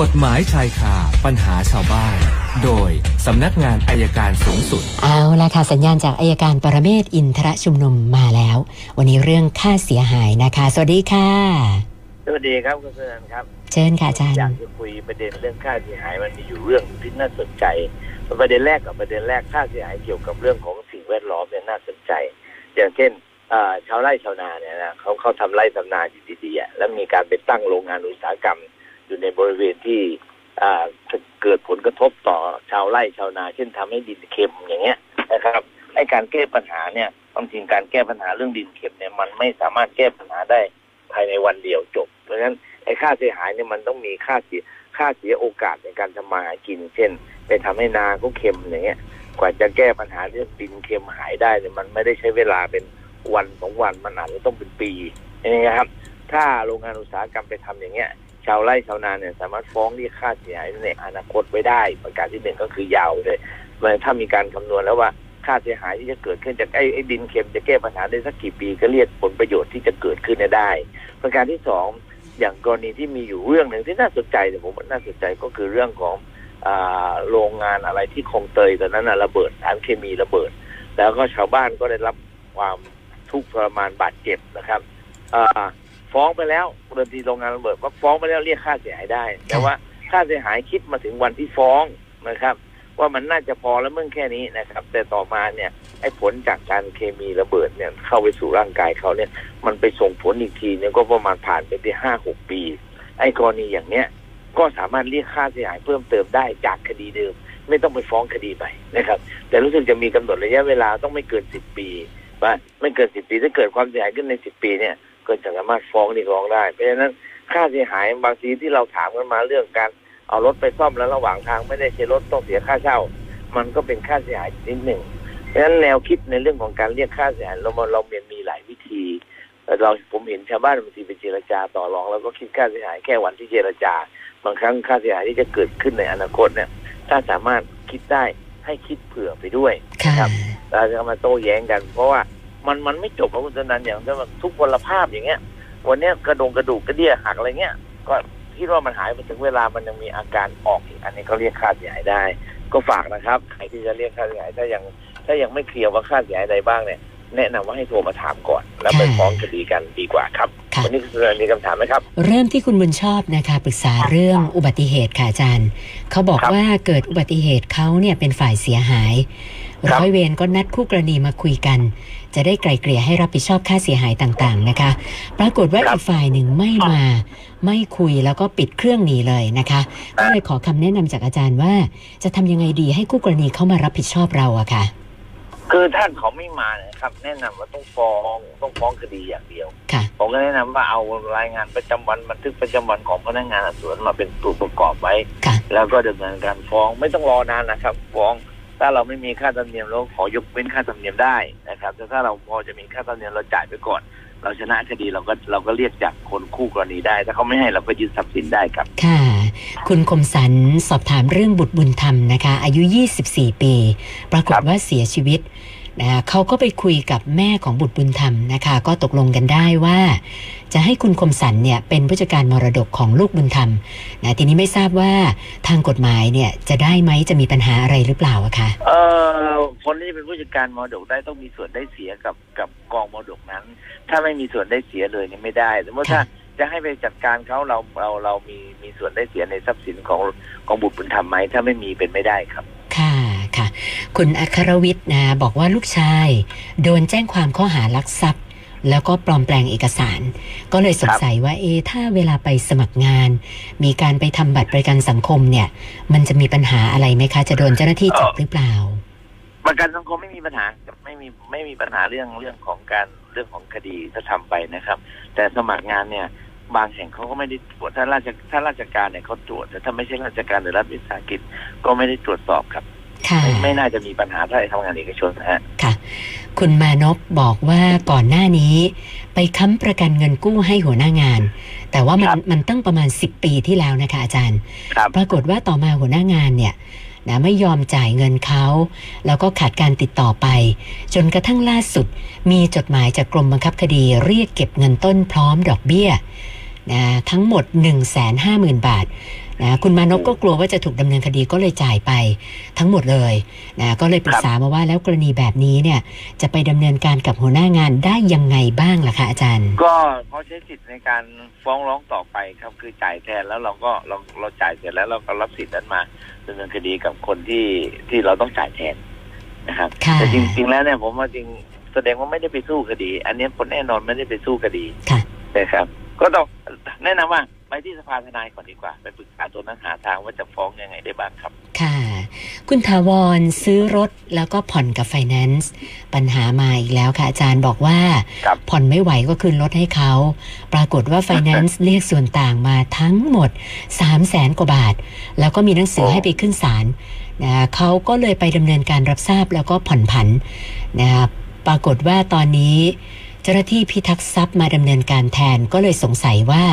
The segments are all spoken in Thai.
กฎหมายชายคาปัญหาชาวบ้าน โดยสำนักงานอายการสูงสุด เอาละค่ะสัญญาณจากอายการปรเมศวร์อินทรชุมนุมมาแล้ว วันนี้เรื่องค่าเสียหายนะคะ สวัสดีค่ะ สวัสดีครับคุณเสือนครับ เชิญค่ะอาจารย์อยากจะคุยประเด็นเรื่องค่าเสียหายมันมีอยู่เรื่องที่น่าสนใจ ประเด็นแรกกับประเด็นแรกค่าเสียหายเกี่ยวกับเรื่องของสิ่งแวดล้อมเนี่ยน่าสนใจ อย่างเช่นเอ่อชาวไร่ชาวนาเนี่ยนะเขาเขาทำไร่ทำนาอยู่ดีๆอะแล้วมีการไปตั้งโรงงานอุตสาหกรรม อยู่ในบริเวณที่เกิดผลกระทบต่อชาวไร่ชาวนา เช่นทำให้ดินเค็มอย่างเงี้ยนะครับไอ้การแก้ปัญหาเนี่ยความจริงการแก้ปัญหาเรื่องดินเค็มเนี่ยมันไม่สามารถแก้ปัญหาได้ภายในวันเดียวจบ เพราะฉะนั้นไอ้ค่าเสียหายเนี่ยมันต้องมีค่าเสียค่าเสียโอกาสในการทำมาหากิน เช่น ไปทำให้นาเขาเค็มอย่างเงี้ย กว่าจะแก้ปัญหาเรื่องดินเค็มหายได้เนี่ยมันไม่ได้ใช้เวลาเป็นวันสองวันมันอาจจะต้องเป็นปีนี่ครับ ถ้าโรงงานอุตสาหกรรมไปทำอย่างเงี้ย ชาวไร่ชาวนาเนี่ยสามารถฟ้องเรียกค่าเสียหายในอนาคตไว้ได้ ประการที่หนึ่งก็คือยาวเลยมันถ้ามีการคำนวณแล้วว่าค่าเสียหายที่จะเกิดขึ้นจากไอ้ไอ้ดินเค็มจะแก้ปัญหาได้สักกี่ปีก็เรียกผลประโยชน์ที่จะเกิดขึ้นได้ ประการที่สองอย่างกรณีที่มีอยู่เรื่องหนึ่งที่น่าสนใจแต่ผมว่าน่าสนใจก็คือเรื่องของโรงงานอะไรที่คงเตยตอนนั้นระเบิดสารเคมีระเบิด แล้วก็ชาวบ้านก็ได้รับความทุกข์ทรมานบาดเจ็บนะครับ ฟ้องไปแล้วเรื่องที่โรงงานระเบิดว่าฟ้องไปแล้วเรียกค่าเสียหายได้ แต่ว่าค่าเสียหายคิดมาถึงวันที่ฟ้องนะครับ ว่ามันน่าจะพอแล้วเมื่อแค่นี้นะครับ แต่ต่อมาเนี่ยไอ้ผลจากการเคมีระเบิดเนี่ยเข้าไปสู่ร่างกายเขาเนี่ย มันไปส่งผลอีกทีเนี่ยก็ประมาณผ่านไปที่ห้าหกปี ไอ้กรณีอย่างเนี้ยก็สามารถเรียกค่าเสียหายเพิ่มเติมได้จากคดีเดิม ไม่ต้องไปฟ้องคดีใหม่นะครับ แต่รู้สึกจะมีกำหนดระยะเวลาต้องไม่เกินสิบปีว่าไม่เกินสิบปีถ้าเกิดความเสียหายขึ้นในสิบปีเนี่ย ก็จะสามารถฟ้องเรียกร้องได้เพราะฉะนั้นค่าเสียหายบางทีที่เราถามกันมาเรื่องการเอารถไปซ่อมแล้วระหว่างทางไม่ได้ใช้รถต้องเสียค่าเช่า มันก็เป็นค่าเสียหายนิดหนึ่งเพราะฉะนั้นแนวคิดในเรื่องของการเรียกค่าเสียหายเราเรามีมีหลายวิธีแต่เราผมเห็นชาวบ้านบางทีไปเจรจาต่อรอง แล้วก็คิดค่าเสียหายแค่วันที่เจรจา บางครั้งค่าเสียหายที่จะเกิดขึ้นในอนาคตเนี่ย ถ้าสามารถคิดได้ให้คิดเผื่อไปด้วยค่ะครับเราจะมาโต้แย้งกัน เพราะว่า มันมันไม่จบนะคุณสนันอย่างเช่นว่าทุกพลภาพอย่างเงี้ย วันเนี้ยกระดงกระดูกกระเดี่ยหักอะไรเงี้ย ก็คิดว่ามันหายไปถึงเวลามันยังมีอาการออกอีกอันนี้เขาเรียกค่าเสียหายได้ ก็ฝากนะครับใครที่จะเรียกค่าเสียหายถ้ายังถ้ายังไม่เคลียร์ว่าค่าเสียหายใดบ้างเนี่ย แนะนำว่าให้โทรมาถามก่อน แล้วไปค่ะฟ้องคดีกันดีกว่าครับค่ะวันนี้คุณสนันมีคำถามไหมครับ เริ่มที่คุณบุญชอบนะคะปรึกษาเรื่องอุบัติเหตุค่ะอาจารย์ เขาบอกครับว่าเกิดอุบัติเหตุเขาเนี่ยเป็นฝ่ายเสียหายครับร้อยเวรก็นัดคู่กรณีมาคุยกัน จะได้ไกลเกลี่ยให้รับผิดชอบค่าเสียหายต่างๆนะคะ ปรากฏว่าครับอีกฝ่ายหนึ่งไม่มา ไม่คุยแล้วก็ปิดเครื่องหนีเลยนะคะ ก็เลยขอคำแนะนำจากอาจารย์ว่า จะทำยังไงดีให้คู่กรณีเข้ามารับผิดชอบเราอะค่ะ คือถ้าเขาไม่มาเนยนะครับ แนะนำว่าต้องฟ้องต้องฟ้องคดีอย่างเดียวค่ะผมก็แนะนำว่าเอารายงานประจำวันบันทึกประจำวันของพนักงานสอบสวนมาเป็นตัวประกอบไว้ค่ะแล้วก็ดำเนินการฟ้องไม่ต้องรอนานนะครับ ฟ้องถ้าเราไม่มีค่าธรรมเนียมเราขอยกเว้นค่าธรรมเนียมได้นะครับแต่ถ้าเราพอจะมีค่าธรรมเนียมเราจ่ายไปก่อน เราชนะคดีเราก็เราก็เรียกจากคนคู่กรณีได้ ถ้าเขาไม่ให้เราก็ยึดทรัพย์สินได้ครับค่ะ คุณคมสันสอบถามเรื่องบุตรบุญธรรมนะคะ อายุ 24 ปี ปรากฏครับว่าเสียชีวิตนะคะเขาก็ไปคุยกับแม่ของบุตรบุญธรรมนะคะ ก็ตกลงกันได้ว่า จะให้คุณคมสันเนี่ยเป็นผู้จัดการมรดกของลูกบุญธรรมนะทีนี้ไม่ทราบว่าทางกฎหมายเนี่ยจะได้ไหมจะมีปัญหาอะไรหรือเปล่าอะคะเอ่อคนที่เป็นผู้จัดการมรดกได้ต้องมีส่วนได้เสียกับกับกองมรดกนั้น ถ้าไม่มีส่วนได้เสียเลยนี่ไม่ได้สมมติถ้า จะให้ไปจัดการเขาเราเราเรามีมีส่วนได้เสียในทรัพย์สินของของบุตรบุญธรรมไหมถ้าไม่มีเป็นไม่ได้ครับ ค่ะค่ะ คุณอัครวิทย์นะบอกว่าลูกชาย โดนแจ้งความข้อหารักทรัพย์ แล้วก็ปลอมแปลงเอกสาร ก็เลยสงสัยว่าเอะถ้าเวลาไปสมัครงาน มีการไปทำบัตรประกันสังคมเนี่ย มันจะมีปัญหาอะไรไหมคะ จะโดนเจ้าหน้าที่จับหรือเปล่าประกันสังคมไม่มีปัญหาไม่มีไม่มีปัญหาเรื่องเรื่องของการ เรื่องของคดีถ้าทำไปนะครับ แต่สมัครงานเนี่ย บางแห่งเขาก็ไม่ได้ตรวจถ้าราชถ้าราชการเนี่ยเขาตรวจแต่ถ้าไม่ใช่ราชการหรือรัฐวิสาหกิจก็ไม่ได้ตรวจสอบครับค่ะไม่ไม่น่าจะมีปัญหาถ้าทำงานเอกชนนะฮะค่ะ คุณมานพบอกว่าก่อนหน้านี้ ไปค้ำประกันเงินกู้ให้หัวหน้างาน แต่ว่ามันครับมันตั้งประมาณ 10 ปีที่แล้วนะคะอาจารย์ครับปรากฏว่าต่อมาหัวหน้างานเนี่ย นะไม่ยอมจ่ายเงินเขา แล้วก็ขาดการติดต่อไป จนกระทั่งล่าสุด มีจดหมายจากกรมบังคับคดีเรียกเก็บเงินต้นพร้อมดอกเบี้ยนะทั้งหมด 1 5 0 0 0 0 บาทนะคุณมานพก็กลัวว่าจะถูกดำเนินคดีก็เลยจ่ายไปทั้งหมดเลยนะก็เลยปรึกษามาว่าแล้วกรณีแบบนี้เนี่ย จะไปดำเนินการกับหัวหน้างานได้ยังไงบ้างล่ะคะอาจารย์ ก็เขาใช้สิทธิ์ในการฟ้องร้องต่อไปครับคือจ่ายแทนแล้วเราก็เราเราจ่ายเสร็จแล้วเราก็รับสิทธิ์นั้นมา ดำเนินคดีกับคนที่ที่เราต้องจ่ายแทนนะครับค่ะแต่จริง ๆ แล้วเนี่ยผมว่าจริงแสดงว่าไม่ได้ไปสู้คดี อันนี้คนแน่นอนไม่ได้ไปสู้คดีค่ะนะครับ ก็ต้องแนะนำว่า ไปที่สภาทนายก่อนดีกว่า ไปปรึกษาตัวนั้นหาทางว่าจะฟ้องยังไงได้บ้างครับ ค่ะ คุณถาวรซื้อรถแล้วก็ผ่อนกับไฟแนนซ์ปัญหามาอีกแล้วค่ะอาจารย์บอกว่าครับผ่อนไม่ไหวก็คืนรถให้เขา ปรากฏว่าไฟแนนซ์เรียกส่วนต่างมาทั้งหมด3 0 0แสนกว่าบาท แล้วก็มีหนังสือโอ้ให้ไปขึ้นศาลนะเขาก็เลยไปดำเนินการรับทราบแล้วก็ผ่อนผันนะครับปรากฏว่าตอนนี้ เจ้าหน้าที่พิทักษ์ทรัพย์มาดำเนินการแทนก็เลยสงสัยว่า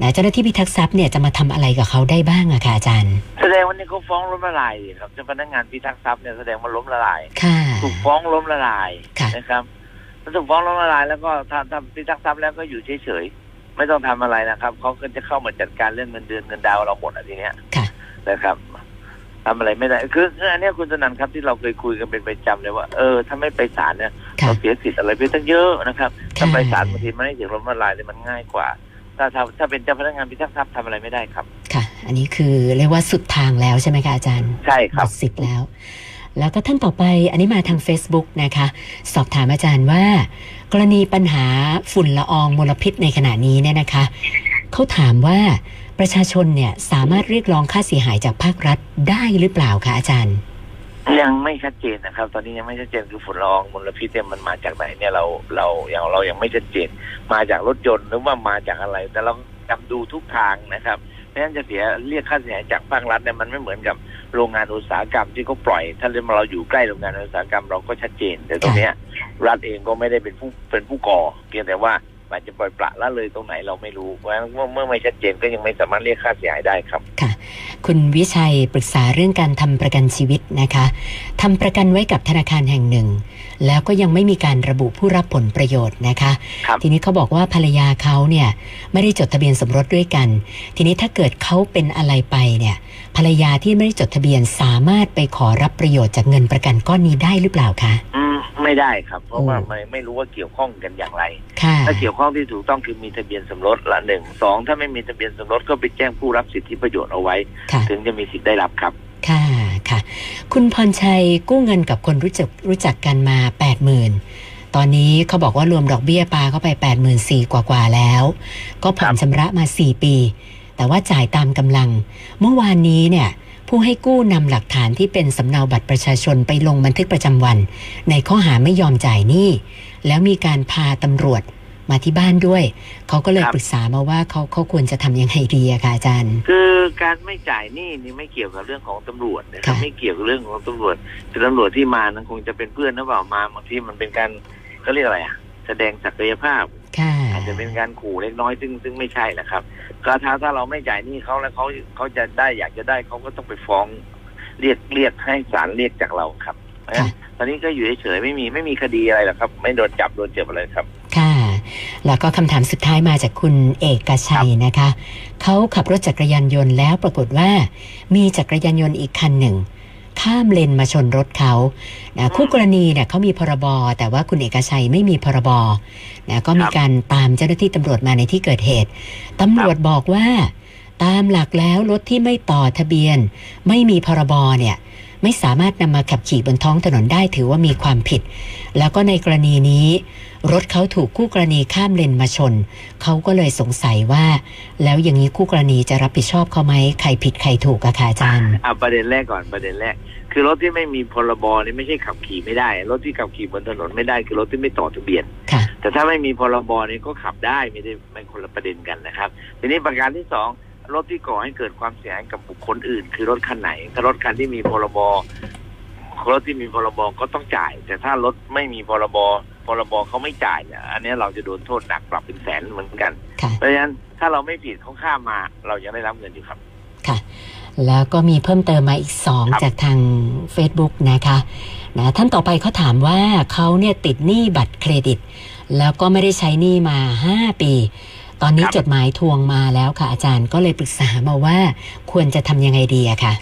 นะเจ้าหน้าที่พิทักษ์ทรัพย์เนี่ยจะมาทำอะไรกับเขาได้บ้างอะค่ะอาจารย์ แสดงว่านี่เขาฟ้องล้มละลายดิครับเจ้าพนักงานพิทักษ์ทรัพย์เนี่ยแสดงว่าล้มละลายค่ะถูกฟ้องล้มละลายค่ะนะครับถ้าถูกฟ้องล้มละลายแล้วก็ทำทำพิทักษ์ทรัพย์แล้วก็อยู่เฉยๆไม่ต้องทำอะไรนะครับเขาก็จะเข้ามาจัดการเรื่องเงินเดือนเงินดาวเราหมดอะทีเนี้ยค่ะนะครับ ทำอะไรไม่ได้ คือคืออันเนี้ยคุณสนันครับที่เราเคยคุยกันเป็นประจำเลยว่าเออถ้าไม่ไปศาลเนี่ยค่ะเราเสียสิทธิ์อะไรไปตั้งเยอะนะครับถ้าค่ะไปศาลบางทีมันไม่ถึงล้มละลายเลยมันง่ายกว่าถ้าถ้าถ้าเป็นเจ้าพนักงานพิทักษ์ทรัพย์ทำอะไรไม่ได้ครับ ค่ะ อันนี้คือเรียกว่าสุดทางแล้วใช่ไหมคะอาจารย์ใช่คหมรับดสิทธิ์แล้ว แล้วก็ท่านต่อไปอันนี้มาทาง Facebook นะคะ สอบถามอาจารย์ว่า กรณีปัญหาฝุ่นละอองมลพิษในขณะนี้เนี่ยนะคะเขาถามว่า ประชาชนเนี่ยสามารถเรียกร้องค่าเสียหายจากภาครัฐได้หรือเปล่าคะอาจารย์ ยังไม่ชัดเจนนะครับ ตอนนี้ยังไม่ชัดเจนคือฝุ่นละอองมลพิษเนี่ยมันมาจากไหนเนี่ยเราเรายังเรายังไม่ชัดเจน มาจากรถยนต์หรือว่ามาจากอะไร แต่เราจำดูทุกทางนะครับเพราะฉะนั้นจะเสียเรียกค่าเสียหายจากภาครัฐเนี่ยมันไม่เหมือนกับโรงงานอุตสาหกรรมที่เขาปล่อย ถ้าเราอยู่ใกล้โรงงานอุตสาหกรรมเราก็ชัดเจน แต่ตรงเนี้ยรัฐเองก็ไม่ได้เป็นผู้เป็นผู้ก่อเพียงแต่ว่า อาจจะปล่อยปละละเลยตรงไหนเราไม่รู้เพราะฉะนั้นเมื่อไม่ชัดเจนก็ยังไม่สามารถเรียกค่าเสียหายได้ครับคุ ณวิชัยปรึกษาเรื่องการทำประกันชีวิตนะคะทำประกันไว้กับธนาคารแห่งหนึ่ง แล้วก็ยังไม่มีการระบุผู้รับผลประโยชน์นะคะครับทีนี้เขาบอกว่าภรรยาเขาเนี่ยไม่ได้จดทะเบียนสมรสด้วยกัน ทีนี้ถ้าเกิดเขาเป็นอะไรไปเนี่ยภรรยาที่ไม่ได้จดทะเบียนสามารถไปขอรับประโยชน์จากเงินประกันก้อนนี้ได้หรือเปล่าคะอืมไม่ได้ครับ เพราะว่าโอ้ไม่ไม่รู้ว่าเกี่ยวข้องกันอย่างไรค่ะถ้าเกี่ยวข้องที่ถูกต้องคือมีทะเบียนสมรสละหนึ่งสองถ้าไม่มีทะเบียนสมรสก็ไปแจ้งผู้รับสิทธิประโยชน์เอาไว้ค่ะถึงจะมีสิทธิ์ได้รับครับ ค่ะค่ะ คุณพรชัยกู้เงินกับคนรู้จักรู้จักกันมา8 0,000ตอนนี้เขาบอกว่ารวมดอกเบี้ยปลาเข้าไป8 4 0 0 0กว่ากว่าๆแล้ว ก็ผ่อนชำระมา 4 ปี แต่ว่าจ่ายตามกำลัง เมื่อวานนี้เนี่ยผู้ให้กู้นำหลักฐานที่เป็นสำเนาบัตรประชาชนไปลงบันทึกประจำวัน ในข้อหาไม่ยอมจ่ายหนี้แล้วมีการพาตำรวจมาที่บ้านด้วย เขาก็เลยครับปรึกษามาว่าเขาเขาควรจะทำยังไงดีอะค่ะอาจารย์ คือ การไม่จ่ายหนี้นี่ไม่เกี่ยวกับเรื่องของตำรวจนะครับค่ะไม่เกี่ยวกับเรื่องของตำรวจคือตำรวจที่มานั้นคงจะเป็นเพื่อนหรือเปล่ามาบางทีมันเป็นการเขาเรียกอะไรอะ แสดงศักยภาพค่ะอาจจะเป็นการขู่เล็กน้อยซึ่งซึ่งไม่ใช่แหละครับก็ถ้าถ้าเราไม่จ่ายหนี้เขาแล้วเขาเขาจะได้อยากจะได้เขาก็ต้องไปฟ้องเรียกเรียกให้ศาลเรียกจากเราครับเพราะฉะนั้นตอนนี้ก็อยู่เฉยๆไม่มีไม่มีคดีอะไรหรอกครับ ไม่โดนจับโดนเจ็บอะไรครับค่ะ แล้วก็คำถามสุดท้ายมาจากคุณเอกชัยนะคะ เขาขับรถจักรยานยนต์แล้วปรากฏว่ามีจักรยานยนต์อีกคันหนึ่ง ข้ามเลนมาชนรถเขานะคู่กรณีเนี่ยเขามีพรบแต่ว่าคุณเอกชัยไม่มีพรบนะก็มีการตามเจ้าหน้าที่ตำรวจมาในที่เกิดเหตุตำรวจบอกว่า ตามหลักแล้วรถที่ไม่ต่อทะเบียน ไม่มีพรบเนี่ย ไม่สามารถนำมาขับขี่บนท้องถนนได้ถือว่ามีความผิด แล้วก็ในกรณีนี้ รถเขาถูกคู่กรณีข้ามเลนมาชน เขาก็เลยสงสัยว่า แล้วอย่างนี้คู่กรณีจะรับผิดชอบเขาไหมใครผิดใครถูกอะค่ะอาจารย์เอาประเด็นแรกก่อนประเด็นแรก คือรถที่ไม่มีพรบนี่ไม่ใช่ขับขี่ไม่ได้ รถที่ขับขี่บนถนนไม่ได้คือรถที่ไม่ต่อทะเบียนค่ะแต่ถ้าไม่มีพรบนี่ก็ขับได้ไม่ได้ไม่คนละประเด็นกันนะครับทีนี้ประการที่สอง รถที่ก่อให้เกิดความเสียหายกับบุคคลอื่น คือรถคันไหน ถ้ารถคันที่มีพรบรถที่มีพรบก็ต้องจ่าย แต่ถ้ารถไม่มีพรบพรบเขาไม่จ่ายเนี่ยอันนี้เราจะโดนโทษหนักปรับเป็นแสนเหมือนกันค่ะเพราะฉะนั้นถ้าเราไม่ผิดเขาข้ามมา เรายังได้รับเงินอยู่ครับค่ะ แล้วก็มีเพิ่มเติมมาอีกสองครับจากทาง Facebook นะคะนะท่านต่อไปเขาถามว่าเขาเนี่ยติดหนี้บัตรเครดิต แล้วก็ไม่ได้ใช้หนี้มา 5 ปี ตอนนี้ครับจดหมายทวงมาแล้วค่ะ อาจารย์ก็เลยปรึกษามาว่าควรจะทำยังไงดีอะค่ะ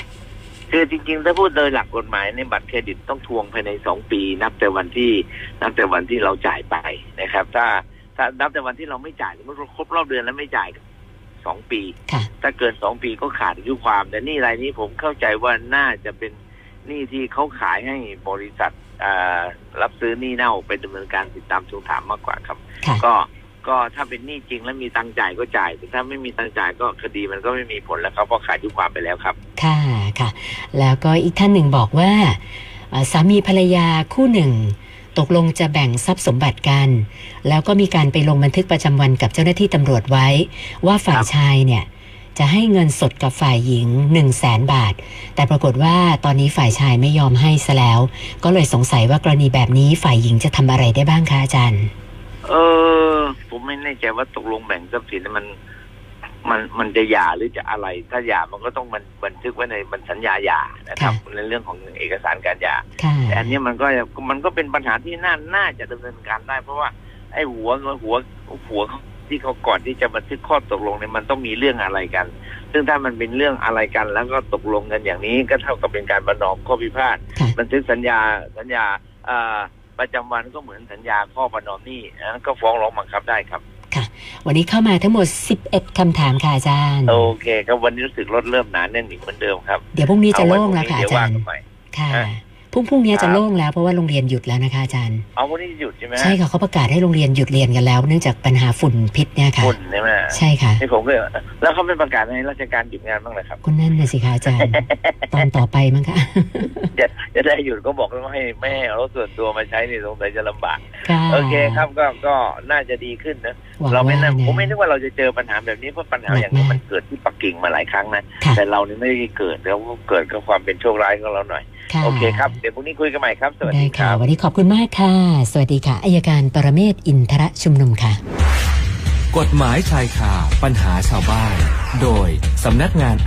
คือจริงๆ ถ้าพูดโดยหลักกฎหมายในบัตรเครดิตต้องทวงภายในสองปี นับแต่วันที่นับแต่วันที่เราจ่ายไปนะครับ ถ้าถ้านับแต่วันที่เราไม่จ่ายสมมติเราครบรอบเดือนแล้วไม่จ่ายสองปีค่ะถ้าเกินสองปีก็ขาดอายุความ แต่หนี่รายนี้ผมเข้าใจว่าน่าจะเป็นหนี้ที่เขาขายให้บริษัทอ่ารับซื้อหนี้เน่าไปดำเนินการติดตามทวงถามมากกว่าครับค่ะก็ ก็ถ้าเป็นหนี้จริงแล้วมีตังค์จ่ายก็จ่ายแต่ถ้าไม่มีตังค์จ่ายก็คดีมันก็ไม่มีผลแล้วครับเพราะขาดอายุความไปแล้วครับ ค่ะค่ะ แล้วก็อีกท่านหนึ่งบอกว่าเอ่อสามีภรรยาคู่หนึ่ง ตกลงจะแบ่งทรัพย์สมบัติกัน แล้วก็มีการไปลงบันทึกประจำวันกับเจ้าหน้าที่ตำรวจไว้ ว่าฝ่ายครับชายเนี่ยจะให้เงินสดกับฝ่ายหญิง 1 0 0 0 0แสนบาท แต่ปรากฏว่าตอนนี้ฝ่ายชายไม่ยอมให้ซะแล้ว ก็เลยสงสัยว่ากรณีแบบนี้ฝ่ายหญิงจะทำอะไรได้บ้างคะอาจารย์ เออ ผมไม่แน่ใจว่าตกลงแบ่งทรัพย์สินมัน มันมันจะหย่าหรือจะอะไร ถ้าหย่ามันก็ต้องมันบันทึกไว้ในบันสัญญาหย่านะครับค่ะในเรื่องของเอกสารการหย่าค่ะแต่อันนี้มันก็มันก็เป็นปัญหาที่น่าน่าจะดำเนินการได้ เพราะว่าไอ้หัวหัวหัวที่เขาก่อนที่จะบันทึกข้อตกลงเนี่ยมันต้องมีเรื่องอะไรกัน ซึ่งถ้ามันเป็นเรื่องอะไรกัน แล้วก็ตกลงกันอย่างนี้ก็เท่ากับเป็นการประนอมข้อพิพาทค่ะบันทึกสัญญาสัญญาอ่า ประจำวันก็เหมือนสัญญาข้อประนอมหนี้อันนั้นก็ฟ้องร้องบังคับได้ครับวันนี้เข้ามาทั้งหมด 11คำถามค่ะอาจารย์ โอเคครับวันนี้รู้สึกรถเริ่มหนาแน่นอีกเหมือนเดิมครับ เดี๋ยวพรุ่งนี้จะเอาไว้โล่งแล้วค่ะพอารุ่งนี้จารย์เดี๋ยวว่ากันใหม่ค่ะฮะ พรุ่งพรุ่งนี้ครัจะบโล่งแล้วเพราะว่าโรงเรียนหยุดแล้วนะคะอาจารย์เอาวันนี้หยุดใช่ไหมฮะใช่ค่ะเขาประกาศให้โรงเรียนหยุดเรียนกันแล้ว เนื่องจากปัญหาฝุ่นพิษเนี่ยค่ะฝุ่นใช่ไหมใช่ค่ะนี่ผมก็แล้วเขาเป็นประกาศให้ราชการหยุดงานบ้างเลยครับก็นั่นน่ะสิคะอาจารย์ตอนต่อไปมั้งคะจะจะได้หยุดก็บอกว่าให้ไม่ให้เอารถส่วนตัวมาใช้นี่สงสัยจะลำบากค่ะโอเคครับก็ก็น่าจะดีขึ้นนะหวังเราไม่ว่าน่านะผมไม่นึกว่าเราจะเจอปัญหาแบบนี้เพราะปัญหาอย่างนี้มันเกิดที่ปักกิ่งมาหลายครั้งนะค่ะแต่เรานี่ไม่ได้เกิดแล้วก็เกิดกับความเป็นโชคร้ายของเราหน่อย ค่ะโอเคครับ เดี๋ยวพรุ่งนี้คุยกันใหม่ครับ สวัสได้ดีคค่ะรับวันนี้ขอบคุณมากค่ะ สวัสดีค่ะอายการปรเมศวร์อินทรชุมนุมค่ะ กฎหมายชายคาปัญหาชาวบ้าน โดยสำนักงาน